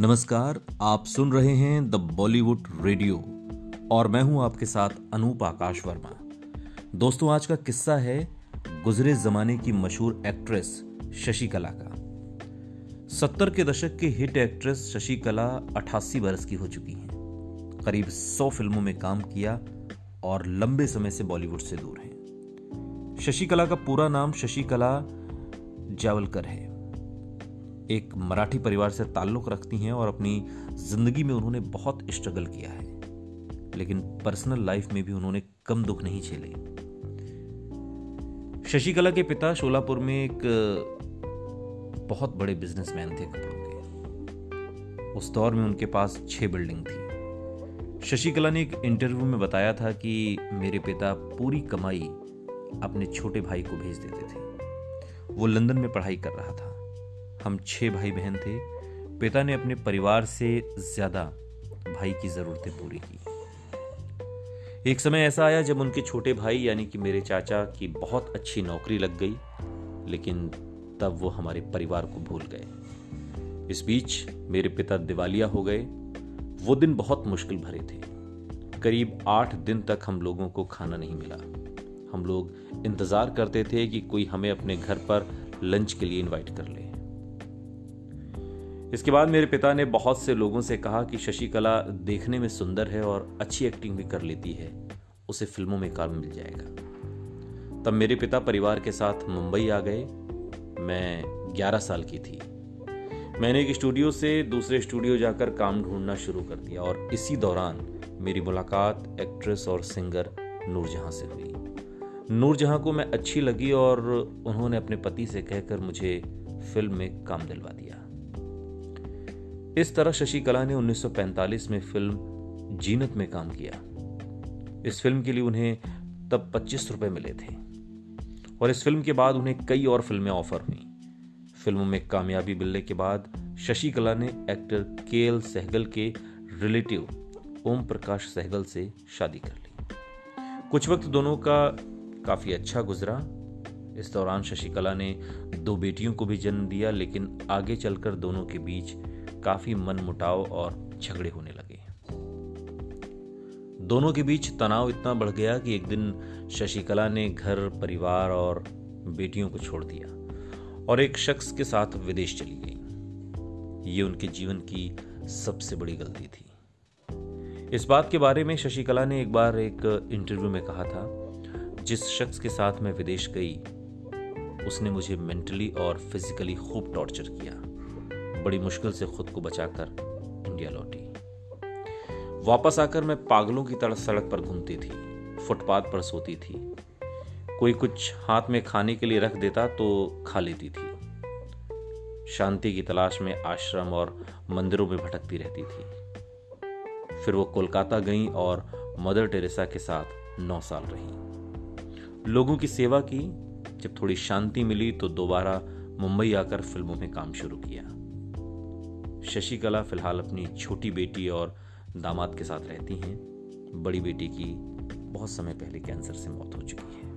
नमस्कार, आप सुन रहे हैं द बॉलीवुड रेडियो और मैं हूँ आपके साथ अनूप आकाश वर्मा। दोस्तों, आज का किस्सा है गुजरे जमाने की मशहूर एक्ट्रेस शशिकला का। सत्तर के दशक की हिट एक्ट्रेस शशिकला अठासी बरस की हो चुकी हैं। करीब सौ फ़िल्मों में काम किया और लंबे समय से बॉलीवुड से दूर हैं। शशिकला का पूरा नाम शशिकला जावलकर है। एक मराठी परिवार से ताल्लुक रखती हैं और अपनी ज़िंदगी में उन्होंने बहुत स्ट्रगल किया है। लेकिन पर्सनल लाइफ में भी उन्होंने कम दुख नहीं झेले। शशिकला के पिता शोलापुर में एक, बहुत बड़े बिजनेसमैन थे कपड़ों के। उस दौर में उनके पास छह बिल्डिंग थी। शशिकला ने एक इंटरव्यू में बताया था कि मेरे पिता पूरी कमाई अपने छोटे भाई को भेज देते थे। वो लंदन में पढ़ाई कर रहा था। हम छह भाई बहन थे। पिता ने अपने परिवार से ज़्यादा भाई की जरूरतें पूरी की। एक समय ऐसा आया जब उनके छोटे भाई यानी कि मेरे चाचा की बहुत अच्छी नौकरी लग गई, लेकिन तब वो हमारे परिवार को भूल गए। इस बीच मेरे पिता दिवालिया हो गए। वो दिन बहुत मुश्किल भरे थे। करीब आठ दिन तक हम लोगों को खाना नहीं मिला। हम लोग इंतज़ार करते थे कि कोई हमें अपने घर पर लंच के लिए इनवाइट कर ले। इसके बाद मेरे पिता ने बहुत से लोगों से कहा कि शशिकला देखने में सुंदर है और अच्छी एक्टिंग भी कर लेती है। उसे फ़िल्मों में काम मिल जाएगा। तब मेरे पिता परिवार के साथ मुंबई आ गए। मैं 11 साल की थी। मैंने एक स्टूडियो से दूसरे स्टूडियो जाकर काम ढूंढना शुरू कर दिया और इसी दौरान मेरी मुलाकात एक्ट्रेस और सिंगर नूरजहां से हुई। नूरजहां को मैं अच्छी लगी और उन्होंने अपने पति से कहकर मुझे फ़िल्म में काम दिलवा दिया। इस तरह शशिकला ने 1945 में फ़िल्म जीनत में काम किया। इस फ़िल्म के लिए उन्हें तब पच्चीस रुपए मिले थे। और इस फ़िल्म के बाद उन्हें कई और फ़िल्में ऑफ़र हुई। फ़िल्मों में कामयाबी मिलने के बाद शशिकला ने एक्टर के एल सहगल के रिलेटिव ओम प्रकाश सहगल से शादी कर ली। कुछ वक्त दोनों का काफ़ी अच्छा गुजरा। इस दौरान शशिकला ने दो बेटियों को भी जन्म दिया, लेकिन आगे चलकर दोनों के बीच काफ़ी मन मुटाव और झगड़े होने लगे। दोनों के बीच तनाव इतना बढ़ गया कि एक दिन शशिकला ने घर, परिवार और बेटियों को छोड़ दिया और एक शख्स के साथ विदेश चली गई। ये उनके जीवन की सबसे बड़ी गलती थी। इस बात के बारे में शशिकला ने एक बार एक इंटरव्यू में कहा था, जिस शख्स के साथ मैं विदेश गई, उसने मुझे मेंटली और फिजिकली खूब टॉर्चर किया। बड़ी मुश्किल से खुद को बचाकर इंडिया लौटी। वापस आकर मैं पागलों की तरह सड़क पर घूमती थी, फुटपाथ पर सोती थी। कोई कुछ हाथ में खाने के लिए रख देता तो खा लेती थी। शांति की तलाश में आश्रम और मंदिरों में भटकती रहती थी। फिर वो कोलकाता गई और मदर टेरेसा के साथ नौ साल रही। लोगों की सेवा की, जब थोड़ी शांति मिली तो दोबारा मुंबई आकर फ़िल्मों में काम शुरू किया। शशिकला फ़िलहाल अपनी छोटी बेटी और दामाद के साथ रहती हैं। बड़ी बेटी की बहुत समय पहले कैंसर से मौत हो चुकी है।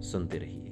सुनते रहिए।